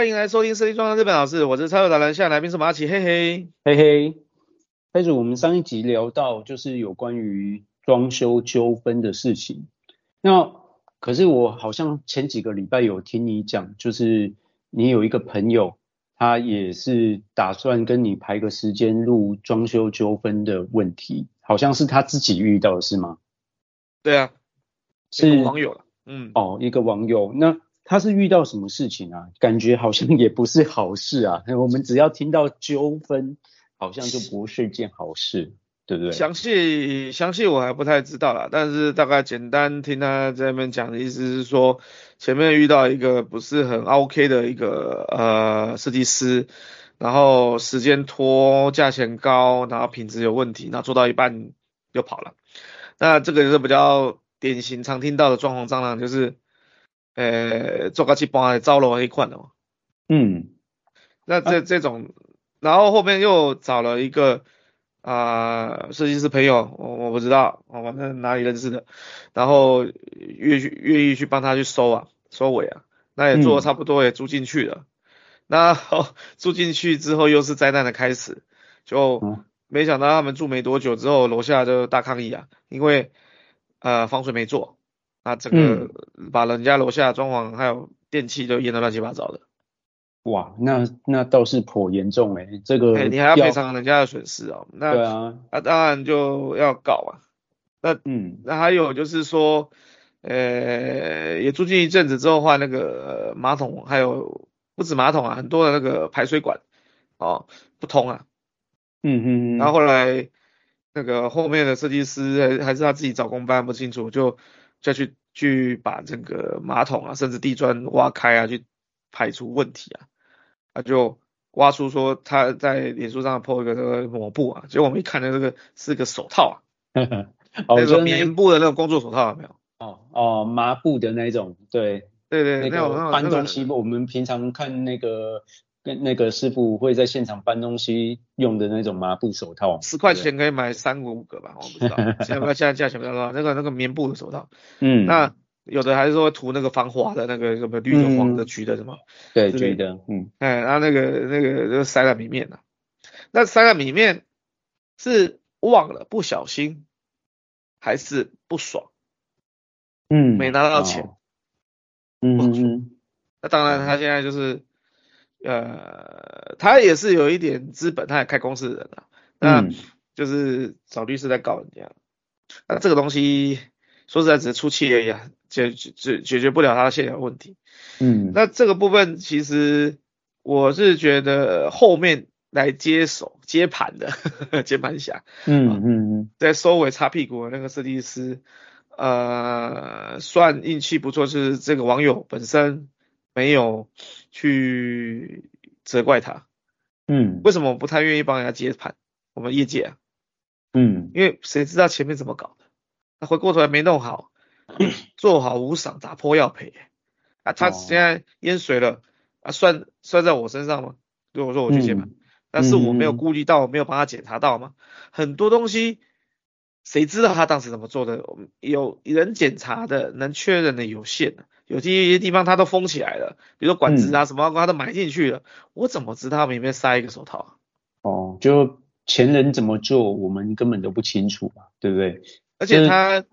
欢迎来收听设计装的日本老师，我是超有达人，现在来宾是马奇，嘿嘿，嘿嘿。开始我们上一集聊到就是有关于装修纠纷的事情，那可是我好像前几个礼拜有听你讲，就是你有一个朋友，他也是打算跟你排个时间录装修纠纷的问题，好像是他自己遇到的是吗？对啊，是网友了，嗯，哦，一个网友那。他是遇到什么事情啊？感觉好像也不是好事啊。我们只要听到纠纷，好像就不是件好事，对不对？详细详细我还不太知道啦，但是大概简单听他在那边讲的意思是说，前面遇到一个不是很 OK 的一个呃设计师，然后时间拖，价钱高，然后品质有问题，然后做到一半又跑了。那这个就是比较典型常听到的装潢蟑螂，就是。呃，做个一般的招楼一款的嘛。嗯，那这这种，然后后面又找了一个啊设计师朋友，我我不知道，我反正哪里认识的，然后愿愿意去帮他去收啊收尾啊，那也做的差不多，也租进去了。那、嗯、住进去之后又是灾难的开始，就没想到他们住没多久之后，楼下就大抗议啊，因为呃防水没做。那整个把人家楼下装潢还有电器都淹得乱七八糟的，哇，那那倒是颇严重哎、欸，这个你还要赔偿人家的损失哦。那对啊，那当然就要搞啊。那嗯，那还有就是说，呃，也住进一阵子之后换那个马桶，还有不止马桶啊，很多的那个排水管哦不通啊。嗯嗯嗯。然后后来那个后面的设计师还还是他自己找工班不清楚就。再去去把这个马桶啊，甚至地砖挖开啊，去排除问题啊，他就挖出说他在脸书上 po 一个这个抹布啊，结果我们一看，那这个是个手套啊，那种棉布的那种工作手套有没有？哦哦，麻布的那种，对对对，那种搬东西，我们平常看那个。跟那个师傅会在现场搬东西用的那种麻布手套，十块钱可以买三五个吧，我不知道。现在现在价钱比较高，那个那个棉布的手套，嗯，那有的还是说涂那个防滑的那个什么绿的、黄的、橘的什么，对，橘的，嗯，哎，然后那个那个就塞在里面了。那塞在里面是忘了不小心，还是不爽？嗯，没拿到钱。嗯嗯，那当然他现在就是。呃，他也是有一点资本，他也开公司的人啊，那就是找律师在告人家。嗯、那这个东西说实在只是出气而已啊，解解解决不了他的现有问题。嗯，那这个部分其实我是觉得后面来接手接盘的呵呵 接盘侠，嗯嗯嗯，在收尾擦屁股的那个设计师，呃，算运气不错，就是这个网友本身。没有去责怪他，嗯，为什么我不太愿意帮人家接盘？我们业界啊，嗯，因为谁知道前面怎么搞的？他回过头来没弄好，做好无赏，打破要赔啊！他现在淹水了啊，算算在我身上吗？如果说我去接盘，嗯，但是我没有顾虑到，没有帮他检查到吗？很多东西谁知道他当时怎么做的？有人检查的，能确认的有限的。有些地方它都封起来了，比如说管子啊什么，它都埋进去了，嗯，我怎么知道里面塞一个手套啊？哦，就前人怎么做，我们根本都不清楚嘛，对不对？而且它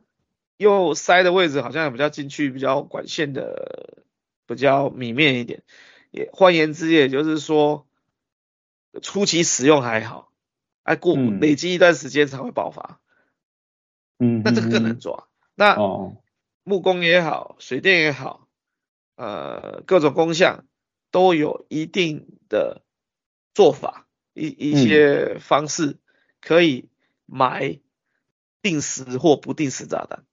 又塞的位置好像也比较进去，比较管线的比较里面一点。也换言之，也就是说初期使用还好，哎过累积一段时间才会爆发。嗯，那这个更难抓。嗯、那哦。木工也好，水电也好，呃，各种工项都有一定的做法，一一些方式可以埋定时或不定时炸弹。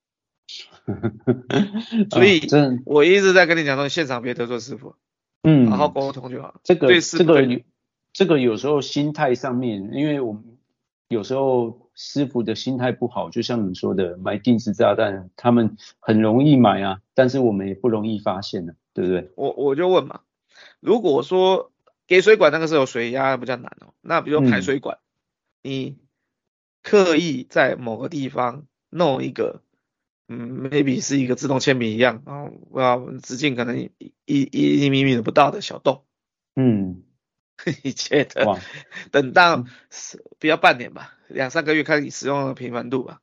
所以，我一直在跟你讲说，现场别得罪师傅，嗯，好好沟通就好。这个，这个有，这个有时候心态上面，因为我们有时候。师傅的心态不好，就像你说的，买定时炸弹，他们很容易买啊，但是我们也不容易发现呢、啊，对不对？我我就问嘛，如果说给水管那个时候水压比较难哦，那比如说排水管，嗯、你刻意在某个地方弄一个嗯，maybe 是一个自动铅笔一样，然后我要直径可能一一一厘米米都不到的小洞。嗯，你觉得？哇，等到不要半年吧，两三个月开始使用的频繁度吧，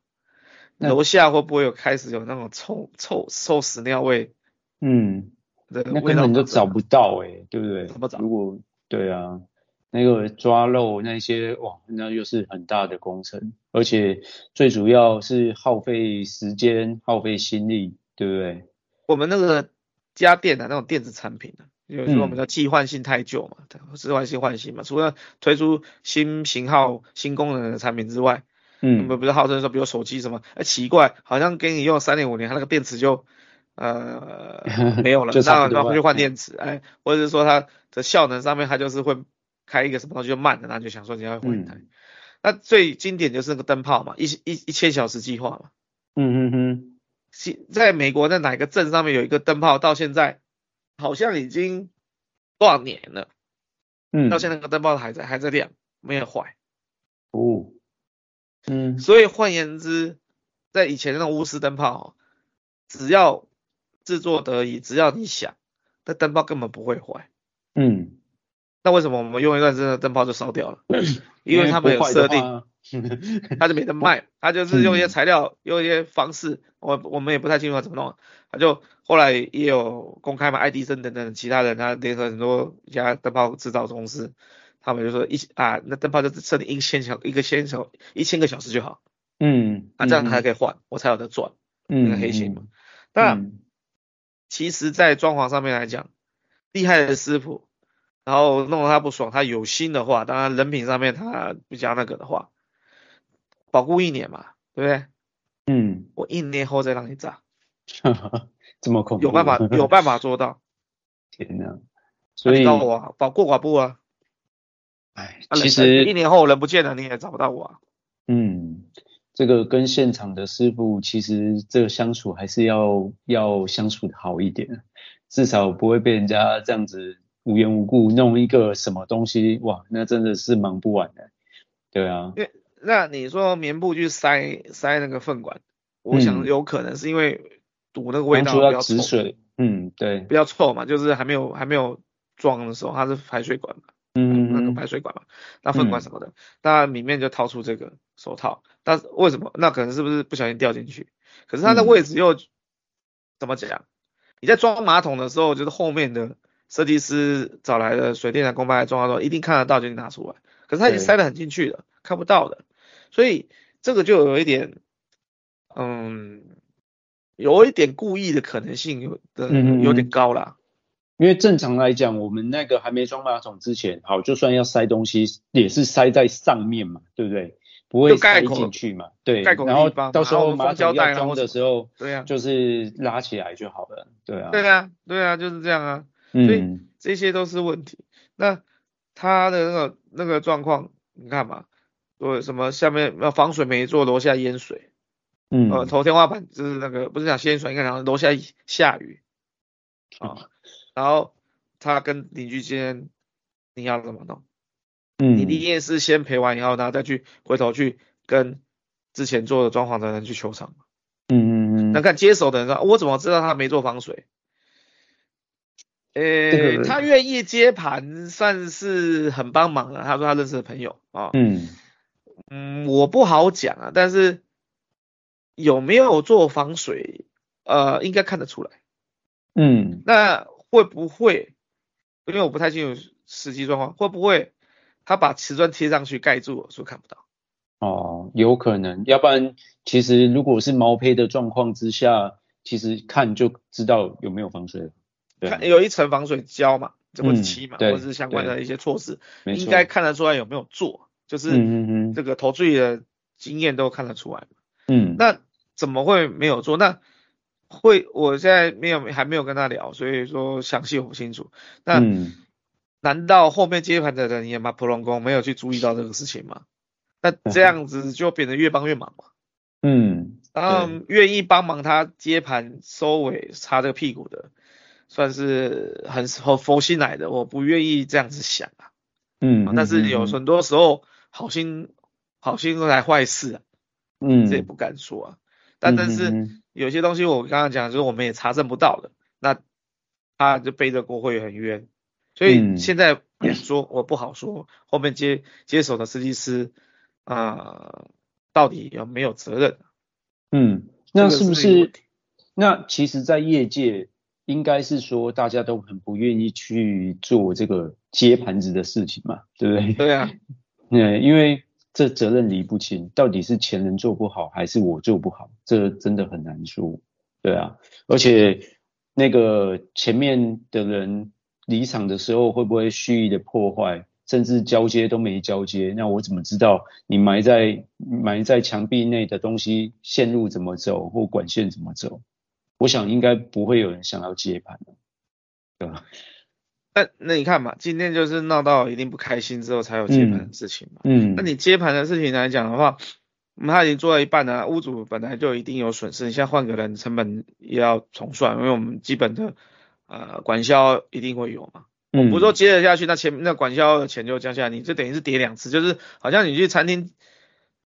楼下会不会有开始有那种臭臭臭屎尿味？嗯，那根本就找不到哎、欸，对不对？怎么找？如果对啊，那个抓漏那些哇，那又是很大的工程，而且最主要是耗费时间、耗费心力，对不对？我们那个家电的、啊、那种电子产品呢、啊，有时候我们叫替换性太旧嘛，置换性换新嘛，除了推出新型号、新功能的产品之外，嗯，我们不是号称说，比如手机什么，哎，奇怪，好像给你用三年五年，它那个电池就。呃，没有了，那然后回去换电池，哎，或者是说它的效能上面它就是会开一个什么东西就慢了，那就想说你要换一台。嗯、那最经典就是那个灯泡嘛，一一一千小时计划嘛。嗯嗯嗯。在美国在哪个镇上面有一个灯泡，到现在好像已经多少年了？嗯。到现在那个灯泡还在还在亮，没有坏。哦。嗯。所以换言之，在以前那种钨丝灯泡，只要制作得宜，只要你想，那灯泡根本不会坏。嗯，那为什么我们用一段时间灯泡就烧掉了？因为他们有设定，他就没得卖，他就是用一些材料，用一些方式，我我们也不太清楚他怎么弄。他就后来也有公开嘛，爱迪生等等其他人，他联合很多一家灯泡制造公司，他们就说一啊，那灯泡就设定一千小一个千小一千个小时就好。嗯，那这样才可以换，我才有得赚。嗯，那个黑心嘛。那、嗯、其实，在装潢上面来讲，厉害的师傅，然后弄得他不爽，他有心的话，当然人品上面他比较那个的话，保固一年嘛，对不对？嗯，我一年后再让你炸，这么恐怖？有办法，有办法做到。天哪！所以，我啊，保过寡不啊？哎，其实一年后人不见了，你也找不到我啊。嗯。这个跟现场的师傅，其实这个相处还是要要相处的好一点，至少不会被人家这样子无缘无故弄一个什么东西，哇，那真的是忙不完的。对啊，因为那你说棉布去塞塞那个粪管，我想有可能是因为堵那个味道比较止水，嗯，对，比较臭嘛，就是还没有还没有装的时候，它是排水管嘛。嗯，那个排水管嘛，那粪管什么的，那、嗯、里面就掏出这个手套，但是为什么？那可能是不是不小心掉进去？可是它的位置又、嗯、怎么讲？你在装马桶的时候，就是后面的设计师找来的水电的工班来装的时候，一定看得到，就拿出来。可是他已经塞得很进去了，看不到的，所以这个就有一点，嗯，有一点故意的可能性有的有点高啦。因为正常来讲，我们那个还没装马桶之前，好，就算要塞东西，也是塞在上面嘛，对不对？不会塞进去嘛，对。然后到时候马桶要装的时候，对呀，就是拉起来就好了，对啊。对啊，对啊，就是这样啊。所以这些都是问题。那他的那个那个状况，你看嘛，说什么下面要防水没做，楼下淹水。嗯。呃，头天花板就是那个不是讲淹水，应该讲楼下下雨。啊。然后他跟邻居间，你要怎么弄？嗯，你一定是先赔完以后，然后再去回头去跟之前做的装潢的人去求偿。嗯嗯嗯。那看接手的人说，我怎么知道他没做防水？诶，他愿意接盘，算是很帮忙了。他说他认识的朋友啊。嗯嗯，我不好讲啊，但是有没有做防水，呃，应该看得出来。嗯，那。会不会？因为我不太清楚实际状况，会不会他把瓷砖贴上去盖住，了，所以看不到。哦，有可能，要不然其实如果是毛坯的状况之下，其实看就知道有没有防水了。看有一层防水胶嘛，这个漆嘛，或者是相关的一些措施，应该看得出来有没有做，就是这个投注的经验都看得出来。嗯，那怎么会没有做？那会，我现在没有还没有跟他聊，所以说详细我不清楚。那、嗯、难道后面接盘的人也马普隆工没有去注意到这个事情吗？那这样子就变得越帮越忙嘛。嗯，然后愿意帮忙他接盘收尾擦这个屁股的，算是很很佛心来的。我不愿意这样子想啊。嗯，但是有很多时候好心好心来坏事啊。嗯，这也不敢说啊。但但是。有些东西我刚刚讲，就是我们也查证不到的，那他就背着锅会很冤。所以现在也说我不好说，后面接接手的设计师啊、呃，到底有没有责任？嗯，那是不是？是那其实，在业界应该是说，大家都很不愿意去做这个接盘子的事情嘛，对不对？对啊，嗯，因为这责任理不清，到底是前人做不好，还是我做不好？这真的很难说。对啊，而且那个前面的人离场的时候，会不会蓄意的破坏？甚至交接都没交接，那我怎么知道你埋在埋在墙壁内的东西线路怎么走或管线怎么走？我想应该不会有人想要接盘，对吧？那那你看嘛，今天就是闹到一定不开心之后才有接盘的事情嘛。嗯。那你接盘的事情来讲的话，他已经做了一半了，屋主本来就一定有损失，你现在换个人成本也要重算，因为我们基本的呃管销一定会有嘛。我不说接着下去，那前那管销的钱就降下来，你就等于是叠两次，就是好像你去餐厅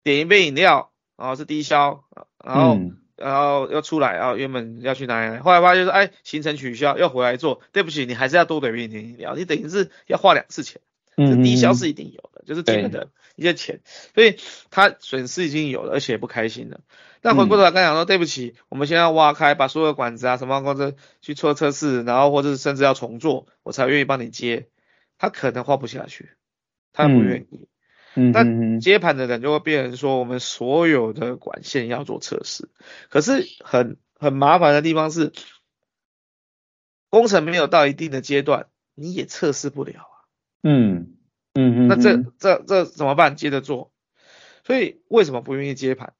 点一杯饮料，然后是低消，然后、嗯、然后要出来，然后原本要去哪里，后来发现就是哎行程取消，要回来做，对不起，你还是要多点一点饮料，你等于是要花两次钱，这低消是一定有的，就是基本的一些钱，所以他损失已经有了，而且不开心了。但回过头来刚讲说，对不起，我们现在要挖开，把所有的管子啊，什么公司去做测试，然后或者是甚至要重做，我才愿意帮你接。他可能花不下去，他不愿意。嗯，那接盘的人就会变成说，我们所有的管线要做测试，可是很很麻烦的地方是，工程没有到一定的阶段，你也测试不了啊。嗯嗯嗯，那这这这怎么办？接着做。所以为什么不愿意接盘？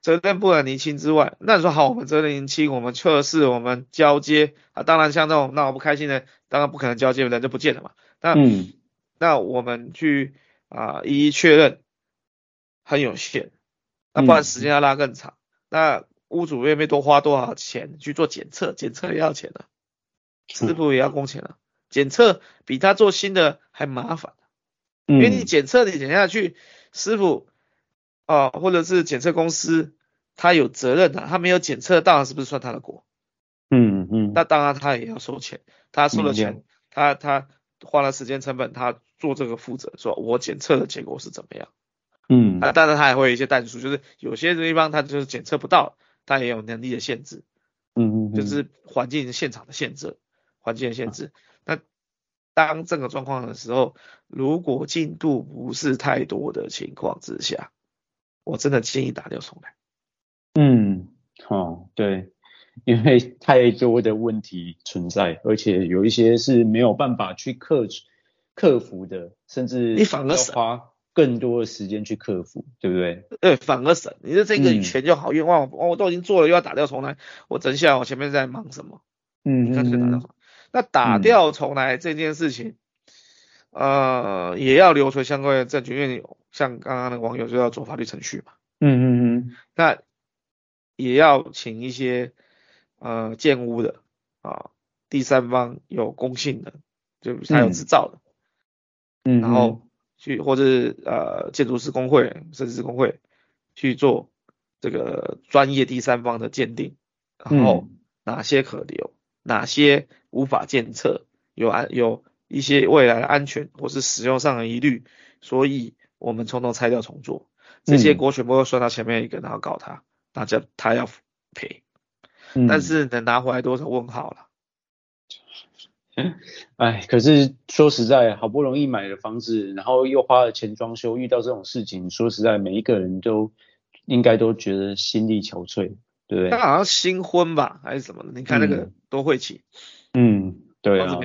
责任不能厘清之外，那你说好，我们责任厘清，我们测试，我们交接啊，当然像这种让我不开心的，当然不可能交接，人就不见了嘛。那、嗯、那我们去啊一一确认，很有限，那不然时间要拉更长。嗯、那屋主愿不愿意多花多少钱去做检测？检测也要钱的，师傅也要工钱了，检测比他做新的还麻烦，因为你检测你检下去，师傅。哦，或者是检测公司，他有责任的，他没有检测到，是不是算他的锅？嗯嗯，那当然他也要收钱，他收了钱，嗯、他他花了时间成本，他做这个负责，说我检测的结果是怎么样？嗯，啊，当然他还会有一些淡数，就是有些地方他就是检测不到，他也有能力的限制，嗯嗯，就是环境现场的限制，环境的限制。那当这个状况的时候，如果进度不是太多的情况之下。我真的建议打掉重来。嗯，好、哦，对，因为太多的问题存在，而且有一些是没有办法去克克服的，甚至你反而花更多的时间去克服，对不对？对，反而省，你的这个钱就好冤枉、嗯，我都已经做了，又要打掉重来，我等一下我前面在忙什么？嗯，干脆打掉。那打掉重来这件事情。嗯呃，也要留存相关的证据，因为你像刚刚那个网友就要走法律程序嘛。嗯嗯嗯。那也要请一些呃建屋的啊，第三方有公信的，就他有执照的。嗯。然后去或者是呃建筑师工会、设计师工会去做这个专业第三方的鉴定，然后哪些可留，哪些无法检测，有安有。一些未来的安全或是使用上的疑虑，所以我们从头拆掉重做，这些锅全部都算到前面一个，然后告他，大家他要赔，但是能拿回来多少问号了。哎，可是说实在，好不容易买了房子，然后又花了钱装修，遇到这种事情，说实在，每一个人都应该都觉得心力憔悴，对不对？他好像新婚吧，还是什么的？你看那个多晦气。嗯，对啊。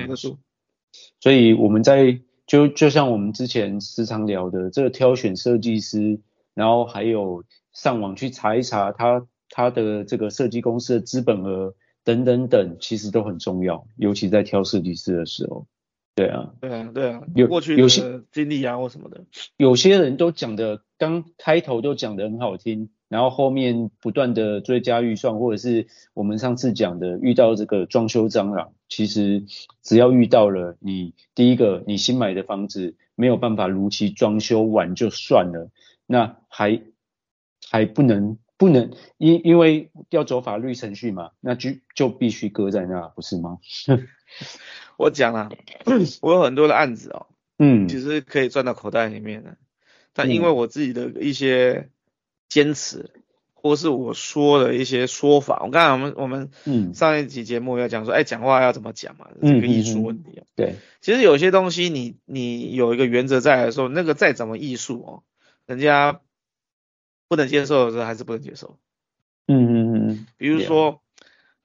所以我们在就就像我们之前时常聊的，这个挑选设计师，然后还有上网去查一查他他的这个设计公司的资本额等等等，其实都很重要，尤其在挑设计师的时候。对啊，对啊，对啊，有过去有些经历啊或什么的，有些人都讲的刚开头都讲的很好听。然后后面不断的追加预算，或者是我们上次讲的遇到这个装修蟑螂，其实只要遇到了，你第一个你新买的房子没有办法如期装修完就算了，那还还不能不能因因为要走法律程序嘛，那就就必须搁在那，不是吗？我讲了，我有很多的案子哦，嗯，其实可以赚到口袋里面的，但因为我自己的一些坚持，嗯、或是我说的一些说法，我刚才我们我们嗯上一集节目要讲说，哎，讲话要怎么讲嘛，这个艺术问题、啊嗯嗯嗯。对，其实有些东西你你有一个原则在的时候，那个再怎么艺术哦，人家不能接受的时候还是不能接受。嗯嗯嗯，比如说。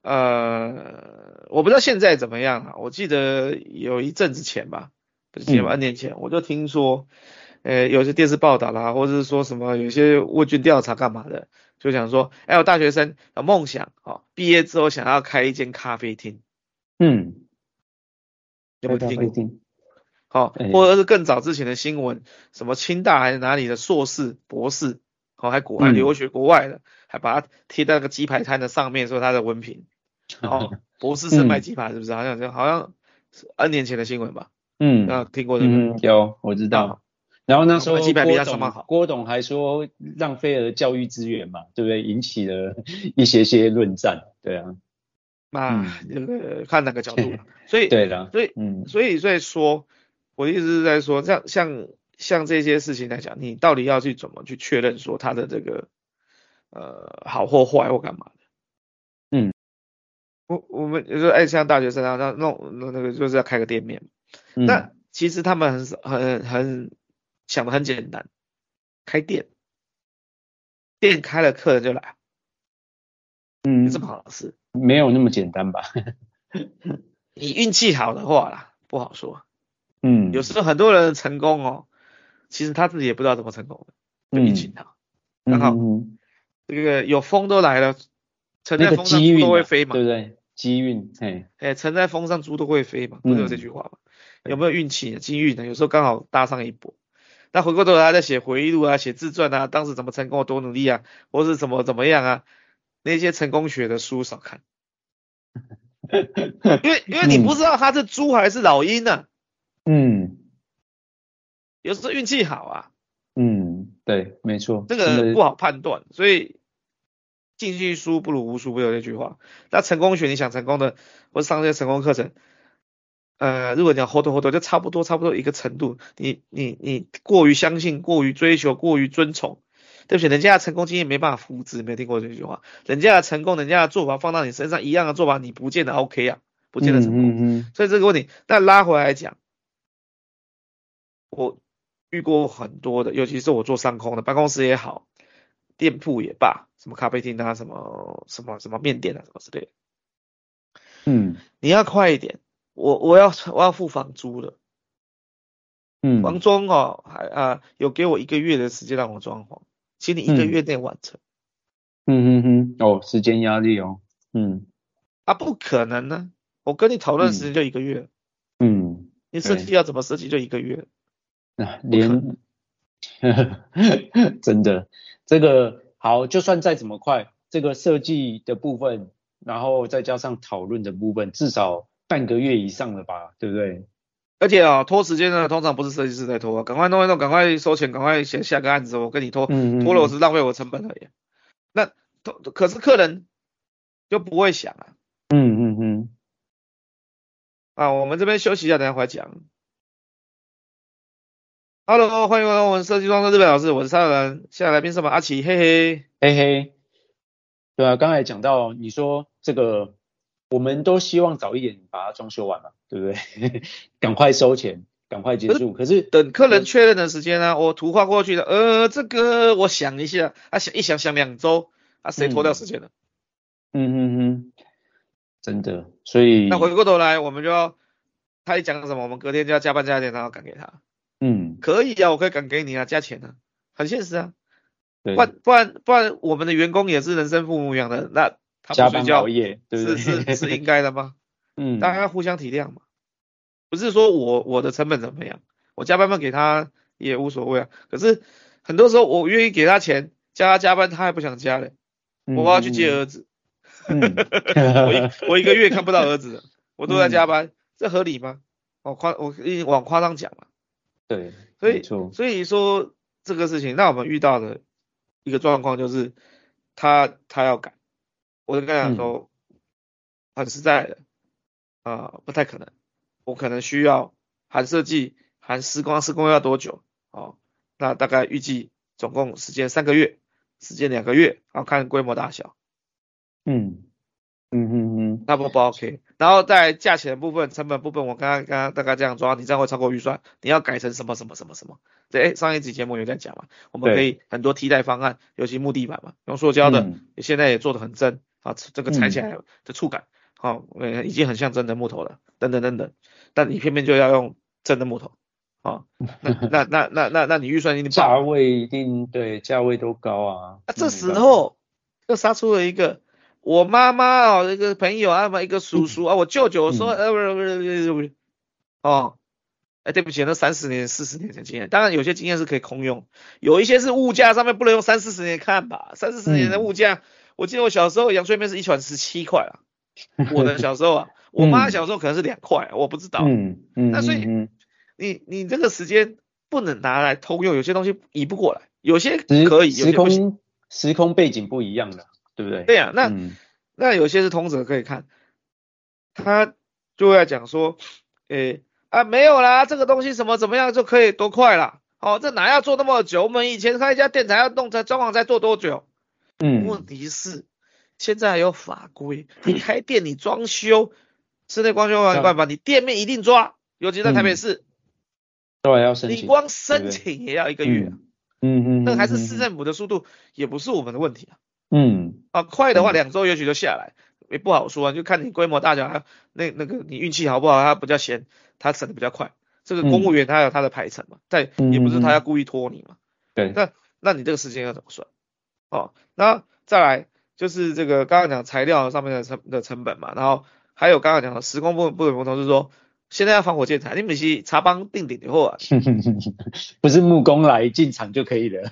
呃，我不知道现在怎么样啊。我记得有一阵子前吧，不是几万年前，我就听说，呃，有些电视报道啦，或者是说什么有些问卷调查干嘛的，就想说，哎，我大学生有梦想，哦，毕业之后想要开一间咖啡厅。嗯，有没有听过？好，或者是更早之前的新闻，什么清大还是哪里的硕士、博士，好，还国外留学国外的，还把它贴在那个鸡排摊的上面，说他的文凭。哦，博士生卖鸡排是不是？嗯、好像就好像是 N 年前的新闻吧。嗯，那听过这个？嗯，有，我知道。然后那时候鸡排比较什么好？郭董还说浪费了教育资源嘛，对不对？引起了 一些些论战。对啊。那那个看哪个角度了。所以 对的。所以嗯，所以所以说，我的意思是在说，像像像这些事情来讲，你到底要去怎么去确认说他的这个呃好或坏或干嘛的？嗯？我我们就说，哎，像大学生啊，那弄那那个就是要开个店面，嗯、那其实他们很很很想的很简单，开店，店开了客人就来，嗯，这么好的事，没有那么简单吧？你运气好的话啦，不好说，嗯，有时候很多人成功哦，其实他自己也不知道怎么成功的，就运气好，刚好这个有风都来了，乘在风上猪都会飞嘛，对不对？机运，哎哎，乘在风上猪都会飞嘛，不是有这句话吗？嗯、有没有运气、机运呢？有时候刚好搭上一波。那回过头来在写回忆录啊，写自传啊，当时怎么成功，多努力啊，或是怎么怎么样啊？那些成功学的书少看，因为因为你不知道他是猪还是老鹰呢、啊。嗯，有时候运气好啊。嗯，对，没错，这个不好判断，所以。进去书不如无书，不有那句话。那成功学，你想成功的，或上这些成功课程，呃，如果你要 hold 就差不多，差不多一个程度。你你你过于相信，过于追求，过于尊崇，对不起，人家的成功经验没办法复制，没有听过这句话。人家的成功，人家的做法放到你身上一样的做法，你不见得 OK 啊，不见得成功。嗯嗯嗯。所以这个问题，但拉回来讲，我遇过很多的，尤其是我做上空的，办公室也好。店铺也罢，什么咖啡厅啊，什么什么什么面店啊，什么之类的。嗯，你要快一点，我我要我要付房租了。嗯，房东哦，还啊有给我一个月的时间让我装潢，请你一个月内完成。嗯嗯嗯，哦，时间压力哦。嗯，啊，不可能呢，我跟你讨论时间就一个月。嗯，你设计要怎么设计就一个月。啊，连。真的，这个好，就算再怎么快，这个设计的部分，然后再加上讨论的部分，至少半个月以上了吧，对不对？而且啊，拖时间呢，通常不是设计师在拖，赶快弄一弄，赶快收钱，赶快写下个案子，我跟你拖，拖了我是浪费我成本而已。那拖，可是客人就不会想啊。嗯嗯嗯。啊，我们这边休息一下，等下回来讲。Hello，欢迎回来我们设计装修日本老师，我是蔡有人，现在来宾是我们阿奇，嘿嘿，嘿嘿，对啊，刚才讲到你说这个，我们都希望早一点把它装修完嘛，对不对？赶快收钱，赶快结束。可是，可是等客人确认的时间呢、啊？我图画过去的，呃，这个我想一下，啊想一想想两周，啊谁拖掉时间了？嗯嗯嗯，真的，所以那回过头来，我们就要他一讲什么，我们隔天就要加班加点，然后赶给他。嗯，可以啊，我可以敢给你啊，加钱啊，很现实啊。对，不然不然不然，我们的员工也是人生父母养的，那他不睡觉熬夜，对对是是是应该的吗？嗯，大家互相体谅嘛。不是说我我的成本怎么样，我加班费给他也无所谓啊。可是很多时候我愿意给他钱，加他加班，他还不想加嘞。嗯、我要去接儿子，嗯、我一我一个月看不到儿子，我都在加班，嗯、这合理吗？我夸我往夸张讲嘛。对，所以所以说这个事情，那我们遇到的一个状况就是，他他要改，我就跟他讲说，嗯、很实在的，啊、呃，不太可能，我可能需要含设计、含施工，施工要多久？哦，那大概预计总共时间三个月，时间两个月，然后看规模大小。嗯。嗯嗯嗯，那不不 OK，然后在价钱的部分、成本部分，我刚刚刚刚大概这样抓，你这样会超过预算，你要改成什么什么什么什么？对，上一集节目有在讲嘛，我们可以很多替代方案，尤其木地板嘛，用塑胶的，嗯、现在也做的很真啊，这个踩起来的触感，好、嗯哦，已经很像真的木头了，等等等等，但你偏偏就要用真的木头，啊、哦，那那那那那那你预算一定价位一定对，价位都高啊，那这时候又杀出了一个。我妈妈哦，一个朋友啊，嘛一个叔叔啊，我舅舅说，呃不是不是不是不是，哦，哎对不起，那三十年四十年的经验，当然有些经验是可以空用，有一些是物价上面不能用三四十年看吧，三四十年的物价，我记得我小时候阳春面是一碗十七块啊，我的小时候啊，我妈小时候可能是两块，我不知道，嗯嗯，那所以你你这个时间不能拿来通用，有些东西移不过来，有些可以，时空时空背景不一样的。对不对？对呀、啊，那、嗯、那有些是通则可以看，他就要讲说，诶啊没有啦，这个东西什么怎么样就可以多快啦。哦，这哪要做那么久？我们以前开一家店才要弄才装潢才做多久？嗯，问题是现在还有法规，你开店你装修室内装修没办法，你店面一定抓，尤其在台北市，对、嗯，要申请，你光申请也要一个月、啊，嗯嗯，那还是市政府的速度，也不是我们的问题啊。嗯啊，快的话两周也许就下来，也不好说啊，就看你规模大小，那那个你运气好不好，他比较闲，他省的比较快。这个公务员他有他的排程嘛，但也不是他要故意拖你嘛。对，那那你这个时间要怎么算？哦，那再来就是这个刚刚讲材料上面的成的成本嘛，然后还有刚刚讲的施工部部分不同，就是说现在要防火建材，你不是查帮定顶的货啊，不是木工来进场就可以了。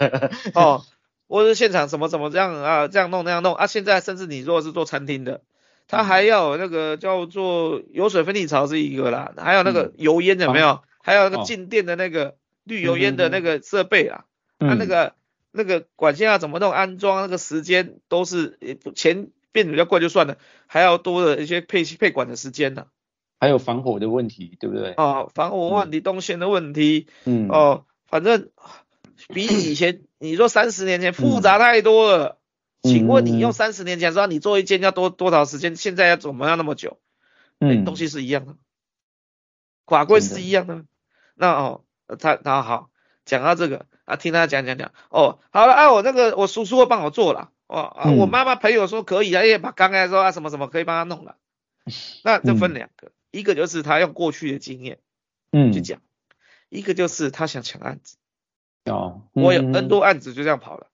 哦。或者是现场怎么怎么这样啊，这样弄那样弄啊！现在甚至你如果是做餐厅的，他还要有那个叫做油水分离槽是一个啦，还有那个油烟有没有？嗯、还有那个进电的那个滤油烟的那个设备啊，他、那个那个管线要怎么弄安装，那个时间都是钱变得比较贵就算了，还要多的一些配配管的时间呢。还有防火的问题，对不对？哦，防火问题、动线的问题，嗯，哦，反正比以前。你说三十年前复杂太多了，嗯、请问你用三十年前说你做一件要多多少时间，现在要怎么样那么久？嗯，东西是一样的，法规是一样的。那哦，他他好讲到这个啊，听他讲讲讲。哦，好了啊，我那个我叔叔会帮我做了哦啊，嗯、我妈妈朋友说可以啊，也把刚才说啊什么什么可以帮他弄了，那就分两个，嗯、一个就是他用过去的经验嗯。去讲，一个就是他想抢案子。哦，我有 N 多案子就这样跑了，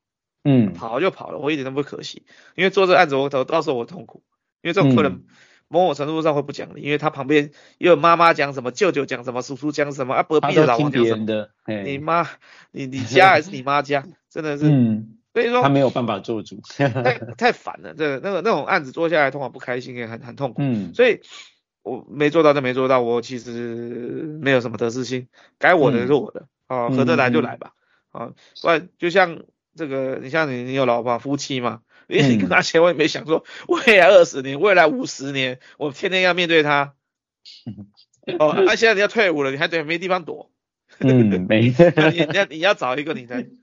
嗯，跑就跑了，我一点都不可惜，因为做这个案子我到到时候我痛苦，因为这种客人某种程度上会不讲理，因为他旁边又有妈妈讲什么，舅舅讲什么，叔叔讲什么，啊，隔壁的老王讲什么，你妈，你你家还是你妈家，真的是，嗯，所以说他没有办法做主，太太烦了，这个那个那种案子做下来通常不开心也很很痛苦，嗯，所以我没做到就没做到，我其实没有什么得失心，该我的是我的，哦，合得来就来吧。啊，不然就像这个，你像你你有老婆夫妻嘛，因为你跟他结婚也没想说未来二十年、未来五十年，我天天要面对他。哦，那、啊、现在你要退伍了，你还得没地方躲。嗯，没。你你要你要找一个你能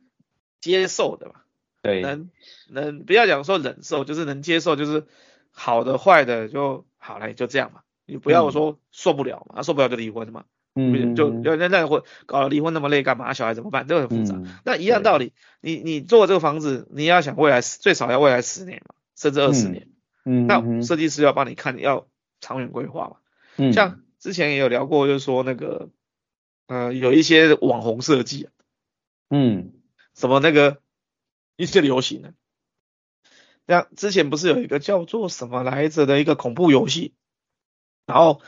接受的嘛？对。能能不要讲说忍受，就是能接受，就是好的坏的就好了，就这样嘛。你不要说受不了嘛，嗯、受不了就离婚嘛。嗯，就就那那会搞了离婚那么累干嘛？小孩怎么办？这个很复杂。嗯、那一样道理，你你做这个房子，你要想未来最少要未来十年嘛，甚至二十年。嗯，那设计师要帮你看，要长远规划嘛。嗯，像之前也有聊过，就是说那个呃有一些网红设计，嗯，什么那个一些流行的，像之前不是有一个叫做什么来着的一个恐怖游戏，然后。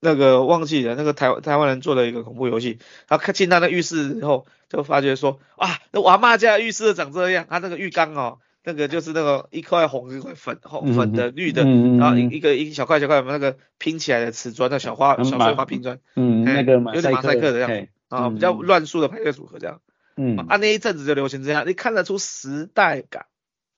那个忘记了，那个台台湾人做的一个恐怖游戏，他看进他的浴室以后，就发觉说，啊，那我阿嬷家浴室长这样，他那个浴缸哦，那个就是那个一块红一块粉，红粉的绿的，嗯、然后一个一小块小块那个拼起来的瓷砖，那小花小碎花拼砖，嗯，那个马有点马赛克的样子，啊、嗯，比较乱数的排列组合这样，嗯，啊，那一阵子就流行这样，你看得出时代感，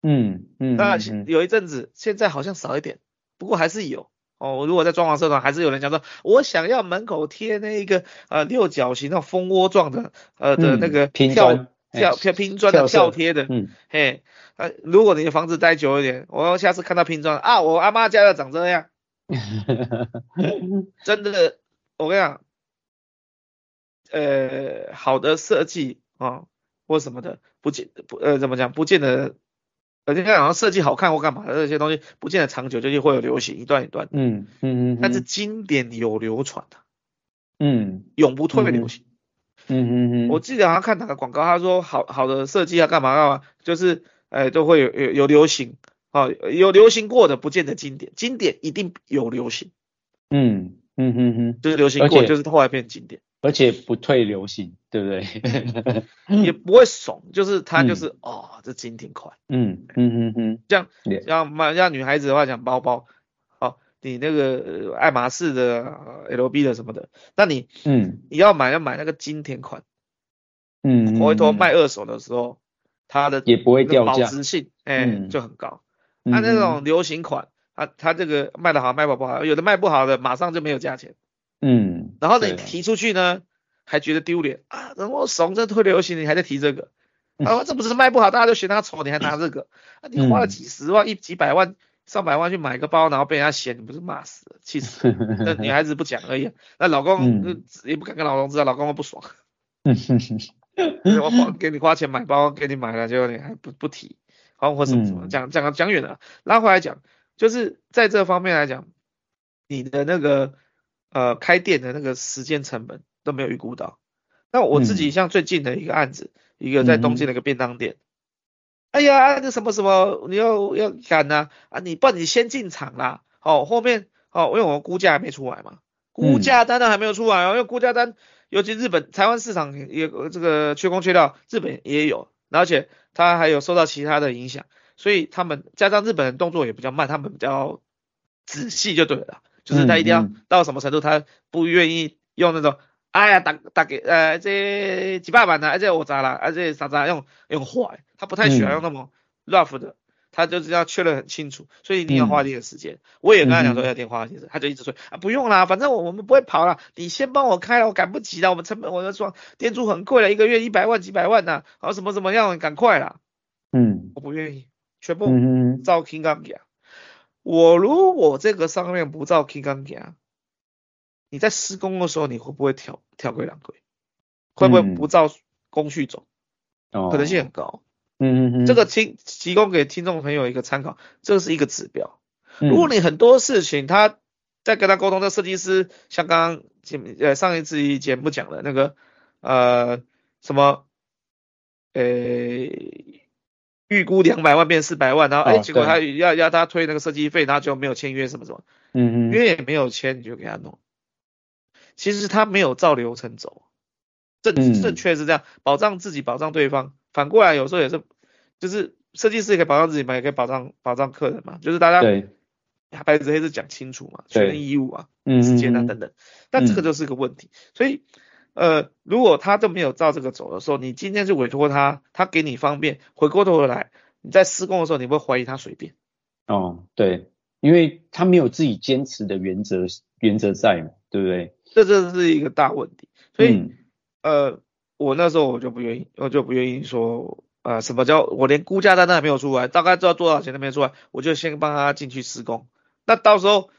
嗯嗯，那有一阵子，现在好像少一点，不过还是有哦。如果在装潢社团，还是有人讲说，我想要门口贴那一个呃六角形那种蜂窝状的呃的那个跳跳跳拼砖的跳贴的，嗯，嘿，呃，如果你的房子待久一点，我要下次看到拼砖啊，我阿妈家的长这样，真的，我跟你讲，呃，好的设计啊或什么的，不见不呃怎么讲，不见得。而且好像设计好看或干嘛的这些东西，不见得长久，就是会有流行一段一段。嗯嗯嗯。但是经典有流传的，嗯，永不退流行。嗯嗯嗯。我记得好像看哪个广告，他说好好的设计啊干嘛干嘛，就是哎都会有有有流行啊，有流行过的不见得经典，经典一定有流行。嗯嗯嗯嗯，就是流行过就是后来变经典。而且不退流行，对不对？也不会怂，就是它就是、嗯、哦，这经典款。嗯嗯嗯嗯，像像买像女孩子的话讲包包，哦，你那个爱马仕的、LV 的什么的，那你嗯你要买要买那个经典款。嗯，回头卖二手的时候，它的也不会掉价，保值性哎、嗯、就很高。它那种流行款，它它这个卖的好卖不好，有的卖不好的马上就没有价钱。嗯，然后你提出去呢，还觉得丢脸啊！等我怂这退流行，你还在提这个，啊，这不是卖不好，大家都嫌他丑，你还拿这个，啊，你花了几十万、一几百万、上百万去买个包，然后被人家嫌，你不是骂死了，气死！那女孩子不讲而已，那老公也不敢跟老公知道，老公会不爽。我花给你花钱买包，给你买了，结果你还不不提，好或什么什么，讲讲讲远了，拉回来讲，就是在这方面来讲，你的那个。呃，开店的那个时间成本都没有预估到。那我自己像最近的一个案子，嗯、一个在东京的一个便当店。嗯、哎呀，那什么什么，你要要赶呐？啊，你不然你先进场啦。哦，后面哦，因为我们估价还没出来嘛，估价单呢还没有出来哦。因为估价单，尤其日本、台湾市场也这个缺工缺料，日本也有，而且它还有受到其他的影响，所以他们加上日本人动作也比较慢，他们比较仔细就对了。就是他一定要到什么程度，他不愿意用那种，哎呀，打打给呃这几百万的，而且我咋了，而且啥啥用用坏，他不太喜欢用那么 rough 的，他就是要确认很清楚，所以一定要花一点时间。我也跟他讲说要电话，其实他就一直说啊不用啦，反正我我们不会跑了，你先帮我开了，我赶不及了，我们成本我要说店租很贵了，一个月一百万几百万呐，然后什么怎么样，赶快啦。嗯，我不愿意，全部照 King 刚讲。我如果这个上面不照 King 钢架，你在施工的时候你会不会跳跳轨两轨？会不会不照工序走？可能性很高。嗯嗯嗯。这个听提供给听众朋友一个参考，这是一个指标。如果你很多事情他在跟他沟通，这设计师像刚刚节呃上一次节目讲的那个呃什么呃。预估两百万变四百万，然后哎，结果他要要他推那个设计费，然后就没有签约什么什么，嗯嗯，约也没有签，你就给他弄。其实他没有照流程走，正正确是这样，保障自己，保障对方。反过来有时候也是，就是设计师也可以保障自己嘛，也可以保障保障客人嘛，就是大家对白纸黑字讲清楚嘛，确认义务啊，时间啊等等。但这个就是个问题，所以。呃，如果他都没有照这个走的时候，你今天就委托他，他给你方便，回过头来，你在施工的时候，你会怀疑他随便。哦，对，因为他没有自己坚持的原则，原则在嘛，对不对？这这是一个大问题。所以，嗯、呃，我那时候我就不愿意，我就不愿意说，呃，什么叫我连估价单都还没有出来，大概知道多少钱都没有出来，我就先帮他进去施工。那到时候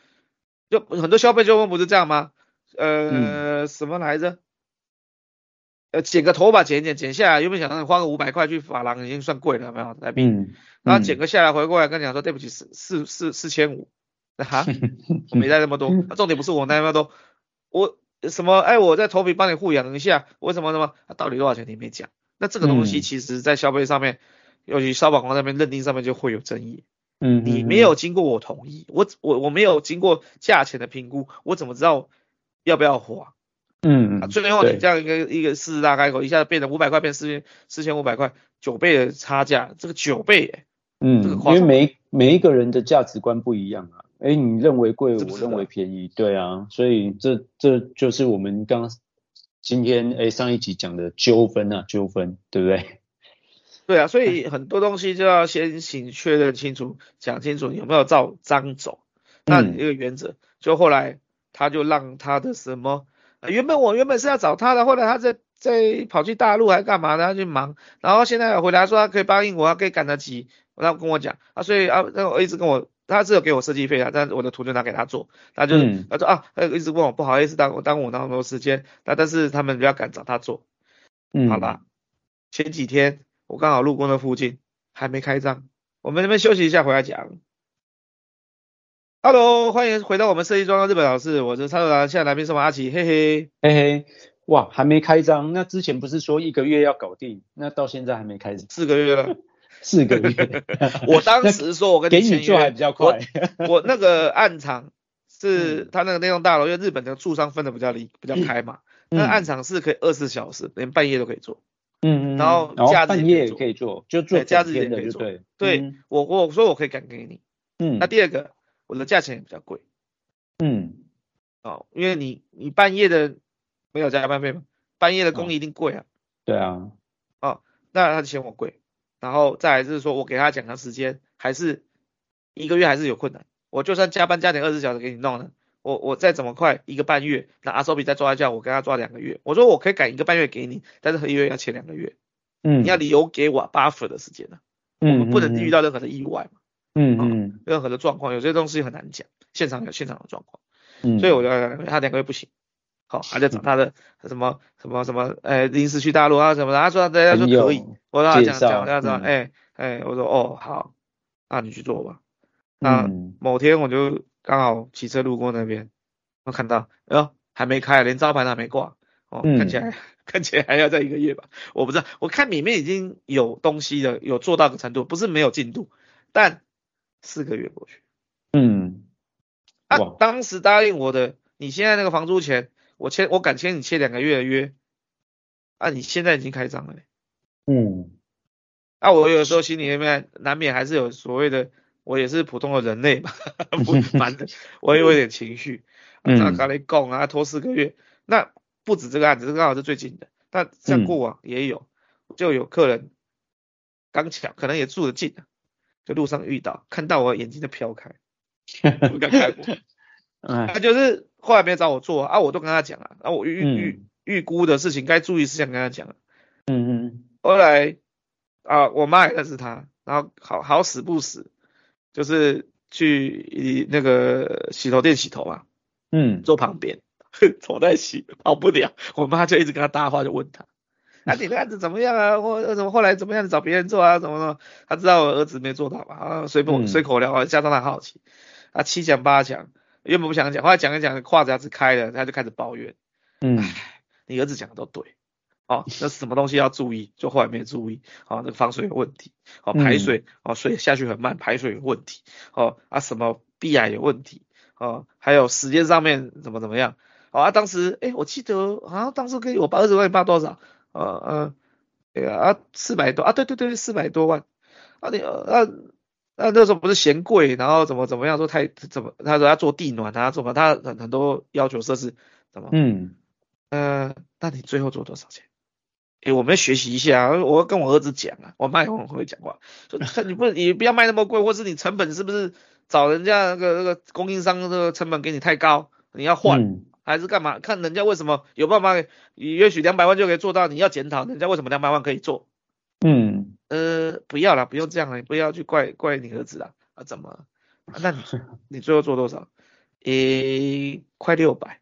就很多消费纠纷不是这样吗？呃，嗯、什么来着？呃，剪个头发剪一剪，剪下来，原本想让你花个五百块去发廊，已经算贵了，有没有？来宾、嗯，然后剪个下来，回过来跟你讲说，对不起，四四四四千五，哈，我没带那么多，啊、重点不是我带那么多，我什么？哎，我在头皮帮你护养一下，为什么什么？啊、到底多少钱你没讲？那这个东西其实在消费上面，嗯、尤其消保官那边认定上面就会有争议。嗯，你没有经过我同意，我我我没有经过价钱的评估，我怎么知道要不要花？嗯嗯，最后你这样一个一个四大开口，一下子变成五百块变四千四千五百块，九倍的差价，这个九倍哎，嗯，这个因为每每一个人的价值观不一样啊，哎，你认为贵，我认为便宜，对啊，所以这这就是我们刚今天哎上一集讲的纠纷啊，纠纷，对不对？对啊，所以很多东西就要先行确认清楚，讲清楚你有没有照章走。那你这个原则，嗯、就后来他就让他的什么，原本我原本是要找他的，后来他在在跑去大陆还干嘛呢？他去忙，然后现在回来说他可以答应我，他可以赶得及，然后跟我讲啊，所以啊，那我一直跟我，他是有给我设计费啊，但是我的图就拿给他做，他就他说啊，他一直问我不好意思耽误耽误我那么多时间，那但是他们比较敢找他做，嗯，好吧，前几天。我刚好路过那附近，还没开张，我们那边休息一下，回来讲。Hello，欢迎回到我们设计装的日本老师，我是蔡总长，现在来宾是我阿奇，嘿嘿。嘿嘿，哇，还没开张，那之前不是说一个月要搞定，那到现在还没开始，四个月了，四个月，我当时说我跟你给你做还比较快，我，我那个暗场是他那个那栋大楼，因为日本的住商分的比较离比较开嘛，嗯、那暗场是可以二十四小时，连半夜都可以做。嗯嗯，然后假日也可以做，就做假日也可以做。对，对我我说我可以赶给你。嗯，那第二个，我的价钱也比较贵。嗯，哦，因为你你半夜的没有加班费吗？半夜的工一定贵啊。对啊。哦，那他嫌我贵，然后再来就是说我给他讲的时间，还是一个月还是有困难。我就算加班加点二十小时给你弄了。我我再怎么快一个半月，那阿手比再抓一下，我跟他抓两个月。我说我可以赶一个半月给你，但是合约要签两个月。嗯，你要留给我 buffer 的时间呢、啊？嗯，我们不能遇到任何的意外嘛。嗯嗯，任何的状况，有些东西很难讲，现场有现场的状况。嗯，所以我就他两个月不行。好，他就找他的什么什么什么，哎，临时去大陆啊什么的，他说他说可以，我让他讲讲，他说哎哎，我说哦好，那你去做吧。那某天我就。刚好骑车路过那边，我看到，哎呦，还没开，连招牌都还没挂，哦，看起来、嗯、看起来还要再一个月吧，我不知道，我看里面已经有东西了，有做到的程度，不是没有进度，但四个月过去，嗯，啊，当时答应我的，你现在那个房租钱，我签，我敢签你签两个月的约，啊，你现在已经开张了，嗯，啊，我有时候心里面难免还是有所谓的。我也是普通的人类嘛，不蛮的，我也有点情绪。那刚才讲啊，拖四个月，那不止这个案子，这个刚好是最近的。那像过往也有，就有客人刚巧可能也住得近，就路上遇到，看到我眼睛就飘开，不敢开过。他就是后来没找我做啊，我都跟他讲啊，啊我预预预估的事情该注意事项跟他讲了。嗯嗯。后来啊，我妈也认识他，然后好好死不死。就是去那个洗头店洗头嘛，嗯，坐旁边，坐在洗，跑不了。我妈就一直跟他搭话，就问他，啊，你的案子怎么样啊？或怎么后来怎么样？找别人做啊？怎么的？他知道我儿子没做到嘛？啊，随口随口聊啊，加上他好奇，啊，七讲八讲，原本不想讲，后来讲一讲，话匣子开了，他就开始抱怨，嗯，唉，你儿子讲的都对。哦，那什么东西要注意？就后来没注意。哦，那个防水有问题。哦，排水，哦，水下去很慢，排水有问题。哦，啊，什么壁癌有问题。哦，还有时间上面怎么怎么样。哦，啊，当时，哎，我记得好像，啊，当时给我爸儿子帮你爸多少？呃呃，对啊，啊，四百多啊，对对对，四百多万。啊，你啊，啊那时候不是嫌贵，然后怎么怎么样说太怎么？他说要做地暖啊，怎么他很很多要求设施，怎么？嗯，呃，那你最后做多少钱？哎，我们要学习一下，我要跟我儿子讲啊，我妈也很会讲话，说你不你不要卖那么贵，或是你成本是不是找人家那个那个供应商那个成本给你太高，你要换、嗯、还是干嘛？看人家为什么有办法，也许两百万就可以做到，你要检讨人家为什么两百万可以做。嗯，呃，不要了，不用这样了，不要去怪怪你儿子了啊？怎么？啊、那你 你最后做多少？诶，快六百。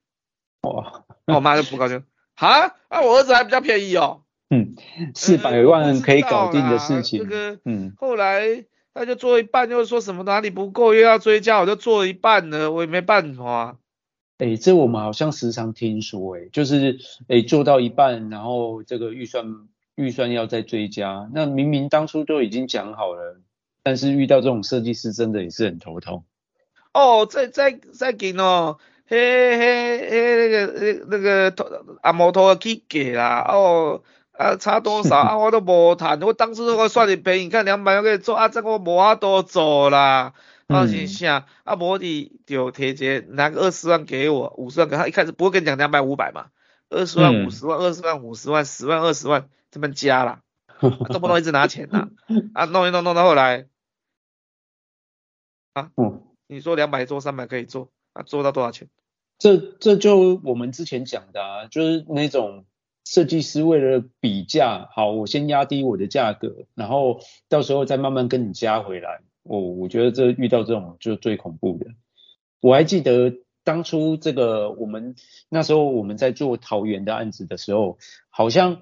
哇，那我妈就不高兴，哈？啊，我儿子还比较便宜哦。嗯，四百万可以搞定的事情。这个，嗯，后来他就做一半，又说什么哪里不够，又要追加，我就做一半呢，我也没办法。哎，这我们好像时常听说，哎，就是哎做到一半，然后这个预算预算要再追加，那明明当初都已经讲好了，但是遇到这种设计师真的也是很头痛。哦，再再再给哦，嘿嘿嘿，那个那那个头阿摩托去给啦，哦。啊，差多少啊？我都无谈，我当时我算你便宜，你看两百万可以做啊，这个我无法多做啦。放心下，啊，无你就贴钱拿个二十万给我，五十万给他，一开始不会跟你讲两百五百嘛，二十万五十万，二十万五十万，十万二十万，这么加啦。动不动一直拿钱呐，啊，弄一弄弄到后来，啊，嗯，你说两百做三百可以做，啊，做到多少钱？这这就我们之前讲的啊，就是那种设计师为了比价，好，我先压低我的价格，然后到时候再慢慢跟你加回来。我我觉得这遇到这种就最恐怖的。我还记得当初这个我们那时候我们在做桃园的案子的时候，好像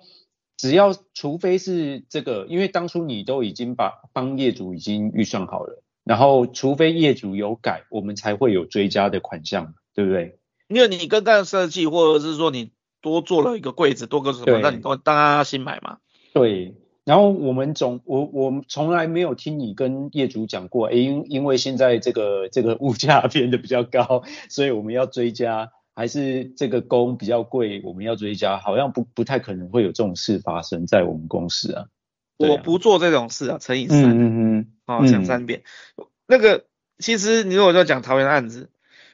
只要除非是这个，因为当初你都已经把帮业主已经预算好了，然后除非业主有改，我们才会有追加的款项，对不对？因为你跟干设计，或者是说你多做了一个柜子，多个什么，那你都当然要新买嘛。对。然后我们总我我从来没有听你跟业主讲过，诶，因因为现在这个这个物价变得比较高，所以我们要追加，还是这个工比较贵，我们要追加，好像不不太可能会有这种事发生在我们公司啊。啊我不做这种事啊，乘以三，嗯嗯嗯，好，讲三遍。嗯、那个其实你如果说讲桃园的案子。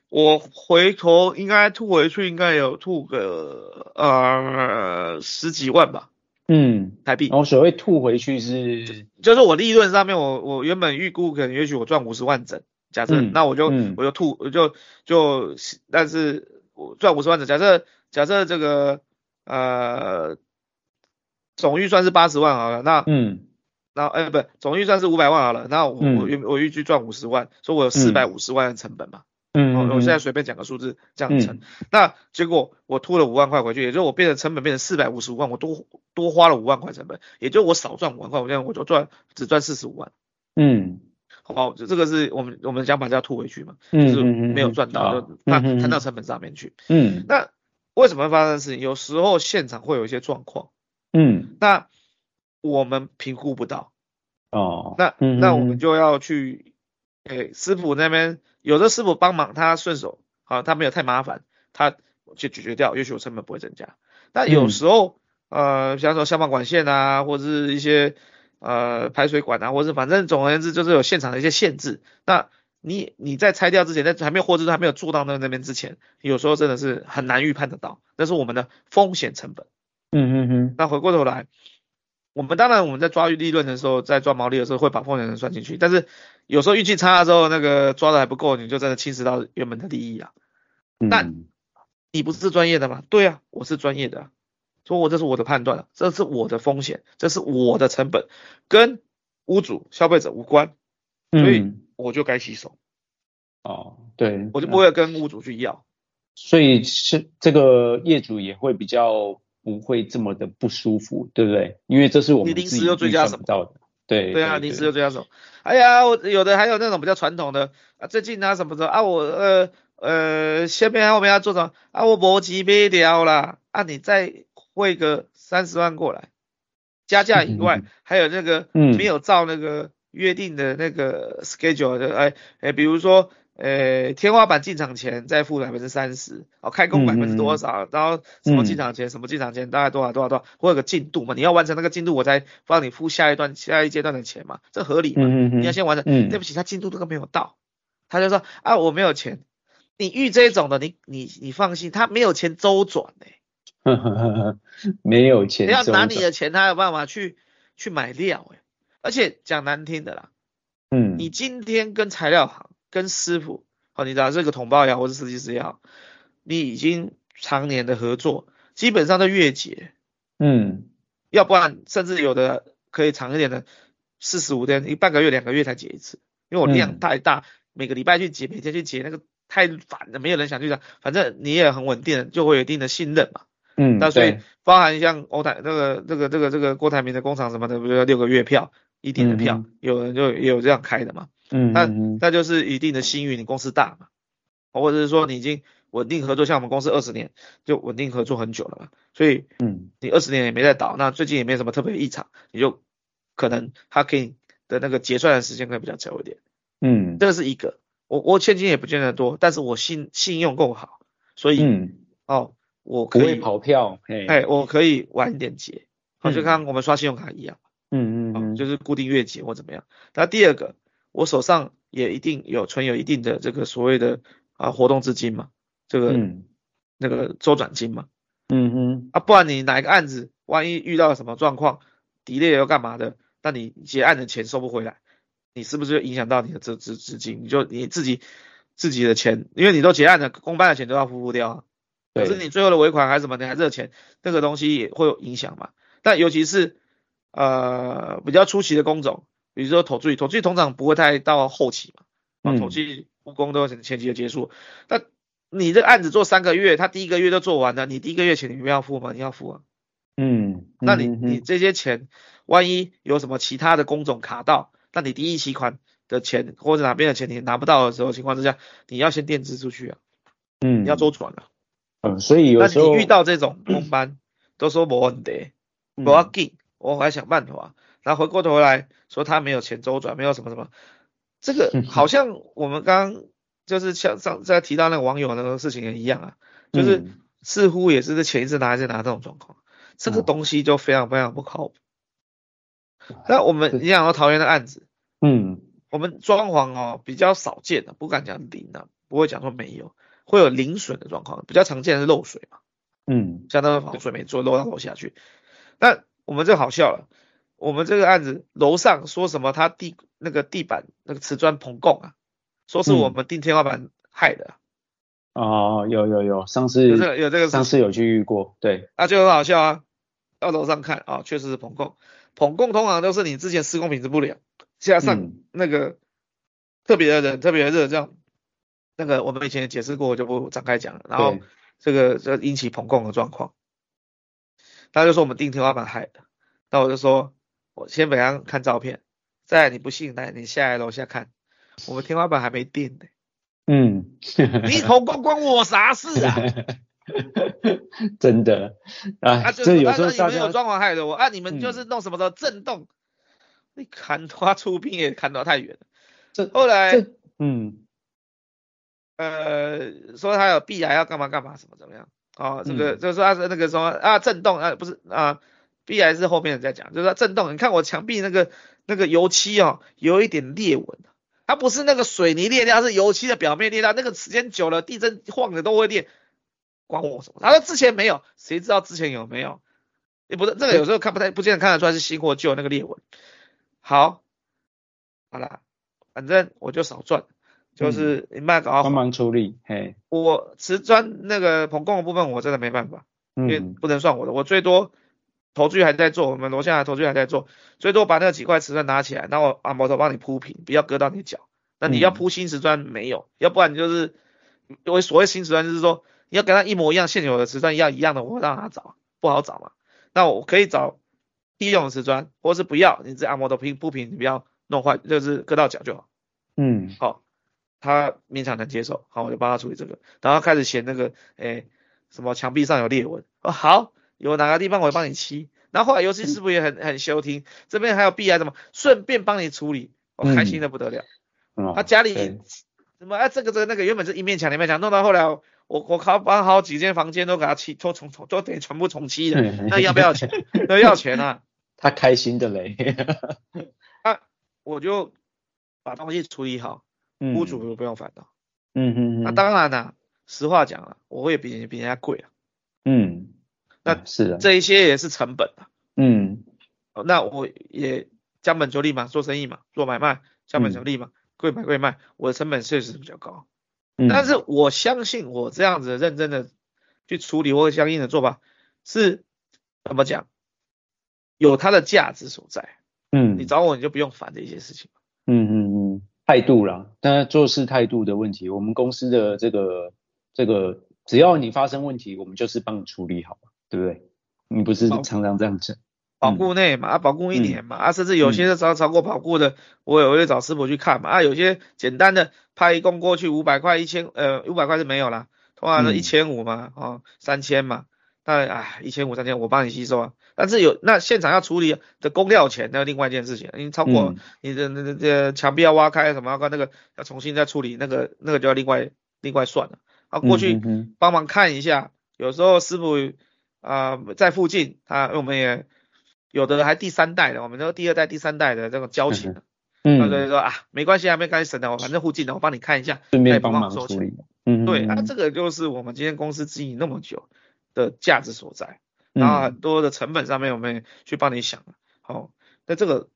我回头应该吐回去，应该有吐个呃十几万吧，嗯，台币。然后所谓吐回去是，就是我利润上面我，我我原本预估可能也许我赚五十万整，假设，嗯、那我就，嗯、我就吐，我就就，但是我赚五十万整，假设假设这个呃总预算是八十万好了，那嗯，然后哎不，总预算是五百万好了，那我，嗯、我预我预计赚五十万，所以我有四百五十万的成本嘛。嗯嗯，我现在随便讲个数字这样乘，嗯、那结果我吐了五万块回去，也就是我变成成本变成四百五十五万，我多多花了五万块成本，也就我少赚五万块，我这样我就赚只赚四十五万。嗯，好，就这个是我们我们讲法叫吐回去嘛，嗯、就是没有赚到，就摊摊到成本上面去。嗯，那为什么会发生事情？有时候现场会有一些状况，嗯，那我们评估不到，哦，那那我们就要去给师傅那边。有的师傅帮忙，他顺手，好，他没有太麻烦，他就解决掉，也许我成本不会增加。但有时候，嗯、呃，像说消防管线啊，或者是一些呃排水管啊，或者反正总而言之，就是有现场的一些限制。那你你在拆掉之前，在还没有或者是还没有做到那那边之前，有时候真的是很难预判得到，那是我们的风险成本。嗯嗯嗯。那回过头来。我们当然我们在抓利润的时候，在抓毛利的时候会把风险算进去，但是有时候运气差的时候，那个抓的还不够，你就真的侵蚀到原本的利益啊。那、嗯、你不是专业的吗？对啊，我是专业的，所以我这是我的判断，这是我的风险，这是我的成本，跟屋主消费者无关，所以我就该洗手。嗯、哦，对，我就不会跟屋主去要。所以是这个业主也会比较。不会这么的不舒服，对不对？因为这是我们临时又追加什么到的，对对啊，临时就追加什么？哎呀，我有的还有那种比较传统的啊，最近啊什么的啊，我呃呃下面后面要做什么啊？我搏击没掉啦啊，你再汇个三十万过来，加价以外，嗯、还有那个没有照那个约定的那个 schedule 的，哎哎，比如说。呃，天花板进场前再付百分之三十，哦，开工百分之多少，嗯、然后什么进场前，嗯、什么进场前大概多少多少多少，会有个进度嘛，你要完成那个进度，我才帮你付下一段下一阶段的钱嘛，这合理嘛？你要先完成，嗯、对不起，他进度都没有到，他就说啊，我没有钱，你遇这种的，你你你放心，他没有钱周转哎，没有钱，你要拿你的钱，他有办法去去买料哎，而且讲难听的啦，嗯，你今天跟材料行。跟师傅，好，你知道这个同胞也好，或者设计师也好，你已经常年的合作，基本上都月结，嗯，要不然甚至有的可以长一点的，四十五天，一半个月、两个月才结一次，因为我量太大，嗯、每个礼拜去结，每天去结，那个太烦了，没有人想去的。反正你也很稳定，就会有一定的信任嘛，嗯，那所以包含像欧台那个这个这个这个郭台铭的工厂什么的，不是六个月票一点的票，嗯、有人就也有这样开的嘛。嗯，那那就是一定的信誉，你公司大嘛，或者是说你已经稳定合作，像我们公司二十年就稳定合作很久了嘛，所以嗯，你二十年也没在倒，那最近也没什么特别异常，你就可能他可以的那个结算的时间可以比较久一点，嗯，这个是一个，我我现金也不见得多，但是我信信用够好，所以嗯，哦，我可以跑票，哎，我可以晚一点结，好，就跟我们刷信用卡一样，嗯嗯嗯，就是固定月结或怎么样，那第二个。我手上也一定有存有一定的这个所谓的啊活动资金嘛，这个、嗯、那个周转金嘛，嗯哼，啊不然你哪一个案子万一遇到了什么状况，delay 要干嘛的，那你结案的钱收不回来，你是不是就影响到你的资资资金？你就你自己自己的钱，因为你都结案了，公办的钱都要付不掉啊。可是你最后的尾款还是什么，你还是钱，那个东西也会有影响嘛。但尤其是呃比较初期的工种，比如说土水，土水通常不会太到后期嘛，啊，土水复工都前前期就结束。那你这个案子做三个月，他第一个月就做完了，你第一个月钱你不要付吗？你要付啊。嗯，那你你这些钱，万一有什么其他的工种卡到，那你第一期款的钱或者哪边的钱你拿不到的时候情况之下，你要先垫资出去啊。嗯，你要周转啊。嗯，所以有时候那你遇到这种工班，都说没问题，不要紧，我还想办法。然后回过头来说他没有钱周转，没有什么什么，这个 好像我们刚刚就是像上在提到那个网友那个事情也一样啊，就是似乎也是这钱一直拿一直拿这种状况，这个东西就非常非常不靠谱。那我们你讲到桃园的案子，嗯，我们装潢哦比较少见的，不敢讲零的，不会讲说没有。会有零损的状况，比较常见的是漏水嘛，嗯，像那个防水没做漏到楼下去。那我们这好笑了，我们这个案子楼上说什么他地那个地板那个瓷砖膨共啊，说是我们钉天花板害的。嗯、哦，有有有，上次有这个有这个，上次有去遇过，对，那就很好笑啊。到楼上看啊，确实是膨共，膨共通常都是你之前施工品质不良，加上那个特别的冷、特别的热这样。那个我们以前也解释过，我就不展开讲了。然后这个就引起膨共的状况，他就说我们钉天花板害的。那我就说，我先给他看照片，再来你不信来你下来楼下看，我们天花板还没定呢。嗯，你膨共关我啥事啊？真的啊，这有时候大家有装潢害的我啊，你们就是弄什么的震动，嗯、你砍他出兵也砍到太远了。这后来嗯。呃，说他有必然要干嘛干嘛什么怎么样？哦，这个、嗯、就是说他是那个什么啊震动啊不是啊，壁癌是后面在讲，就是它震动。你看我墙壁那个那个油漆哦，有一点裂纹，它不是那个水泥裂掉，是油漆的表面裂掉。那个时间久了，地震晃的都会裂，关我什么？他说之前没有，谁知道之前有没有？也不是这个有时候看不太不见得看得出来是新或旧那个裂纹。好，好啦，反正我就少赚。就是你慢搞，帮忙处理。嘿，我瓷砖那个膨共的部分，我真的没办法，因为不能算我的。我最多头具还在做，我们楼下的头具还在做，最多把那几块瓷砖拿起来，然后阿摩头帮你铺平，不要割到你脚。那你要铺新瓷砖没有？要不然你就是因为所谓新瓷砖，就是说你要跟它一模一样，现有的瓷砖一样一样的，我让他找不好找嘛。那我可以找地用的瓷砖，或是不要，你这按摩头铺铺平，你不要弄坏，就是割到脚就好。嗯，好。他勉强能接受，好，我就帮他处理这个。然后开始写那个，哎，什么墙壁上有裂纹，哦，好，有哪个地方我会帮你漆。然后后来油漆师傅也很很修听，这边还有壁癌什么，顺便帮你处理，我、哦、开心的不得了。嗯、他家里什么啊，这个这个那个原本是一面墙两面墙，弄到后来我我靠，把好几间房间都给他漆，都重重都得全部重漆的，那要不要钱？那要钱啊。他开心的嘞。啊，我就把东西处理好。屋主都不用烦恼，嗯嗯嗯，那当然啦，实话讲了，我会比比人家贵啊，嗯，那是的，这一些也是成本啊，嗯，那我也将本求利嘛，做生意嘛，做买卖将本求利嘛，贵、嗯、买贵卖，我的成本确实比较高，嗯，但是我相信我这样子认真的去处理或相应的做法是怎么讲，有它的价值所在，嗯，你找我你就不用烦这一些事情，嗯嗯嗯。态度啦，当然做事态度的问题。我们公司的这个这个，只要你发生问题，我们就是帮你处理好，对不对？你不是常常这样讲？保固内嘛，啊，保固一年嘛，嗯、啊，甚至有些是超超过保固的，嗯、我也会找师傅去看嘛，啊，有些简单的拍一共过去五百块一千，呃，五百块是没有啦，通常是一千五嘛，哦，三千嘛，那哎，一千五三千我帮你吸收啊。但是有那现场要处理的工料钱，那另外一件事情，因为超过你的那那这墙壁要挖开什么，要那个要重新再处理，那个那个就要另外另外算了。啊，过去帮忙看一下，有时候师傅啊、呃、在附近，他我们也有的还第三代的，我们都第二代、第三代的这种交情，嗯，所以说啊没关系啊，没关系，省的，我反正附近的我帮你看一下，顺便帮忙收钱。嗯，对，啊，这个就是我们今天公司经营那么久的价值所在。然后很多的成本上面，我们去帮你想，好，那这个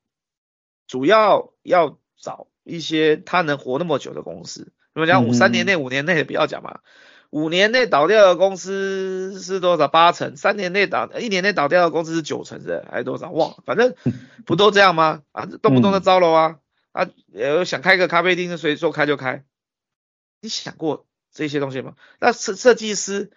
主要要找一些他能活那么久的公司。你们讲五三年内、五年内不要讲嘛，五年内倒掉的公司是多少？八成。三年内倒，一年内倒掉的公司是九成的，还是多少？忘了，反正不都这样吗？啊，动不动就招了啊！啊，呃想开个咖啡厅，谁说开就开。你想过这些东西吗？那设设计师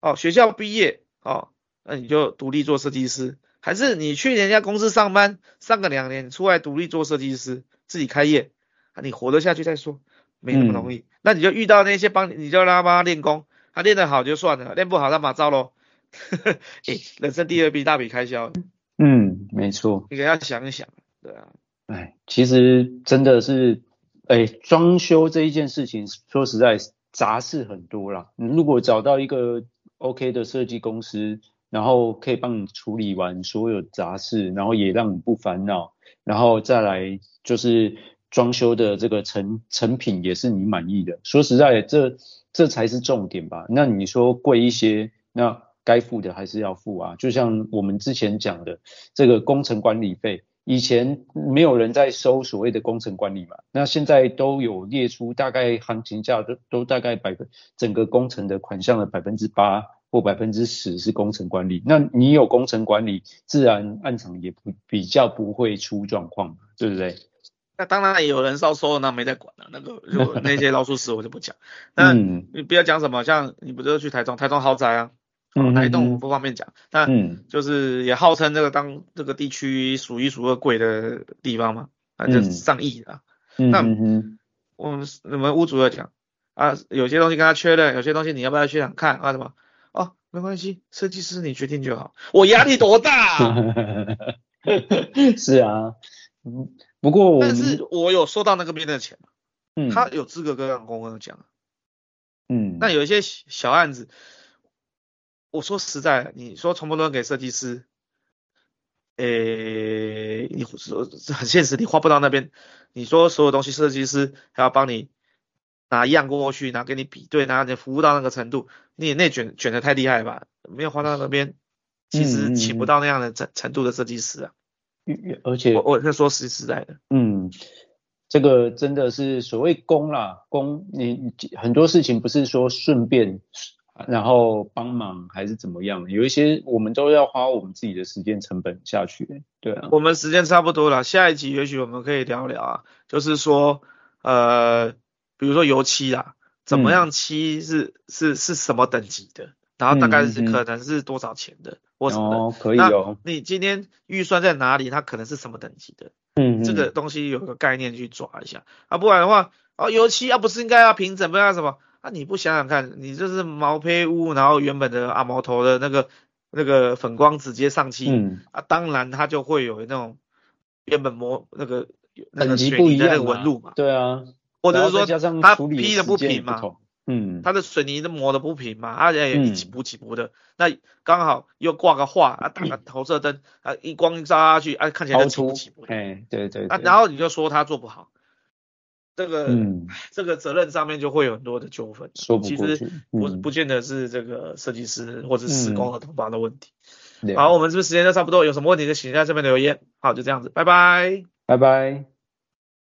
哦，学校毕业哦，那你就独立做设计师，还是你去人家公司上班上个两年，出来独立做设计师，自己开业啊？你活得下去再说。没那么容易，嗯、那你就遇到那些帮你，你就让他帮他练功，他练得好就算了，练不好他马照喽。哎，人生第二笔大笔开销，嗯，没错，你给他想一想，对啊，哎，其实真的是，哎，装修这一件事情，说实在杂事很多啦。你如果找到一个 OK 的设计公司，然后可以帮你处理完所有杂事，然后也让你不烦恼，然后再来就是。装修的这个成成品也是你满意的，说实在，这这才是重点吧？那你说贵一些，那该付的还是要付啊。就像我们之前讲的，这个工程管理费，以前没有人在收所谓的工程管理嘛，那现在都有列出大概行情价都都大概百分整个工程的款项的百分之八或百分之十是工程管理，那你有工程管理，自然暗场也不比较不会出状况，对不对？那当然也有人烧收了，那没在管了。那个如果那些老鼠屎我就不讲。那你不要讲什么，像你不是去台中，台中豪宅啊，嗯、哪一栋不方便讲。那就是也号称这个当这个地区数一数二贵的地方嘛，那就是上亿啊。嗯、那我们你们屋主要讲啊，有些东西跟他确认，有些东西你要不要去想看啊什么？哦，没关系，设计师你决定就好。我压力多大啊？是啊，嗯。不过我，但是我有收到那个边的钱，嗯，他有资格跟公公讲，嗯，那有一些小案子，我说实在，你说从不能给设计师，诶、欸，你说很现实，你花不到那边，你说所有东西设计师还要帮你拿样过去，拿给你比对，拿你服务到那个程度，你也内卷卷的太厉害吧？没有花到那边，其实请不到那样的程程度的设计师啊。而且我我是说实实在的，嗯，这个真的是所谓工啦，工你很多事情不是说顺便然后帮忙还是怎么样，有一些我们都要花我们自己的时间成本下去，对啊。我们时间差不多了，下一集也许我们可以聊聊啊，就是说呃，比如说油漆啊，怎么样漆是、嗯、是是什么等级的？然后大概是可能是多少钱的，或什么的。哦，可以哦。你今天预算在哪里？它可能是什么等级的？嗯，这个东西有个概念去抓一下啊，不然的话，哦，油漆啊不是应该要平整，不要什么啊？你不想想看，你这是毛坯屋，然后原本的阿毛头的那个那个粉光直接上漆，嗯啊，当然它就会有那种原本磨那个那个水泥的那个纹路嘛。对啊，或者是说它劈的不平嘛。嗯，它的水泥都磨得不平嘛，而且一起补起补的，嗯、那刚好又挂个画啊，打个投射灯啊，一光照下去啊，看起来就起不起补。哎，对对，对。啊，然后你就说他做不好，这个、嗯、这个责任上面就会有很多的纠纷。说不过去。其实不、嗯、不见得是这个设计师或者施工和同胞的问题。嗯、好，我们是不是时间就差不多？有什么问题就请在这边留言。好，就这样子，拜拜。拜拜。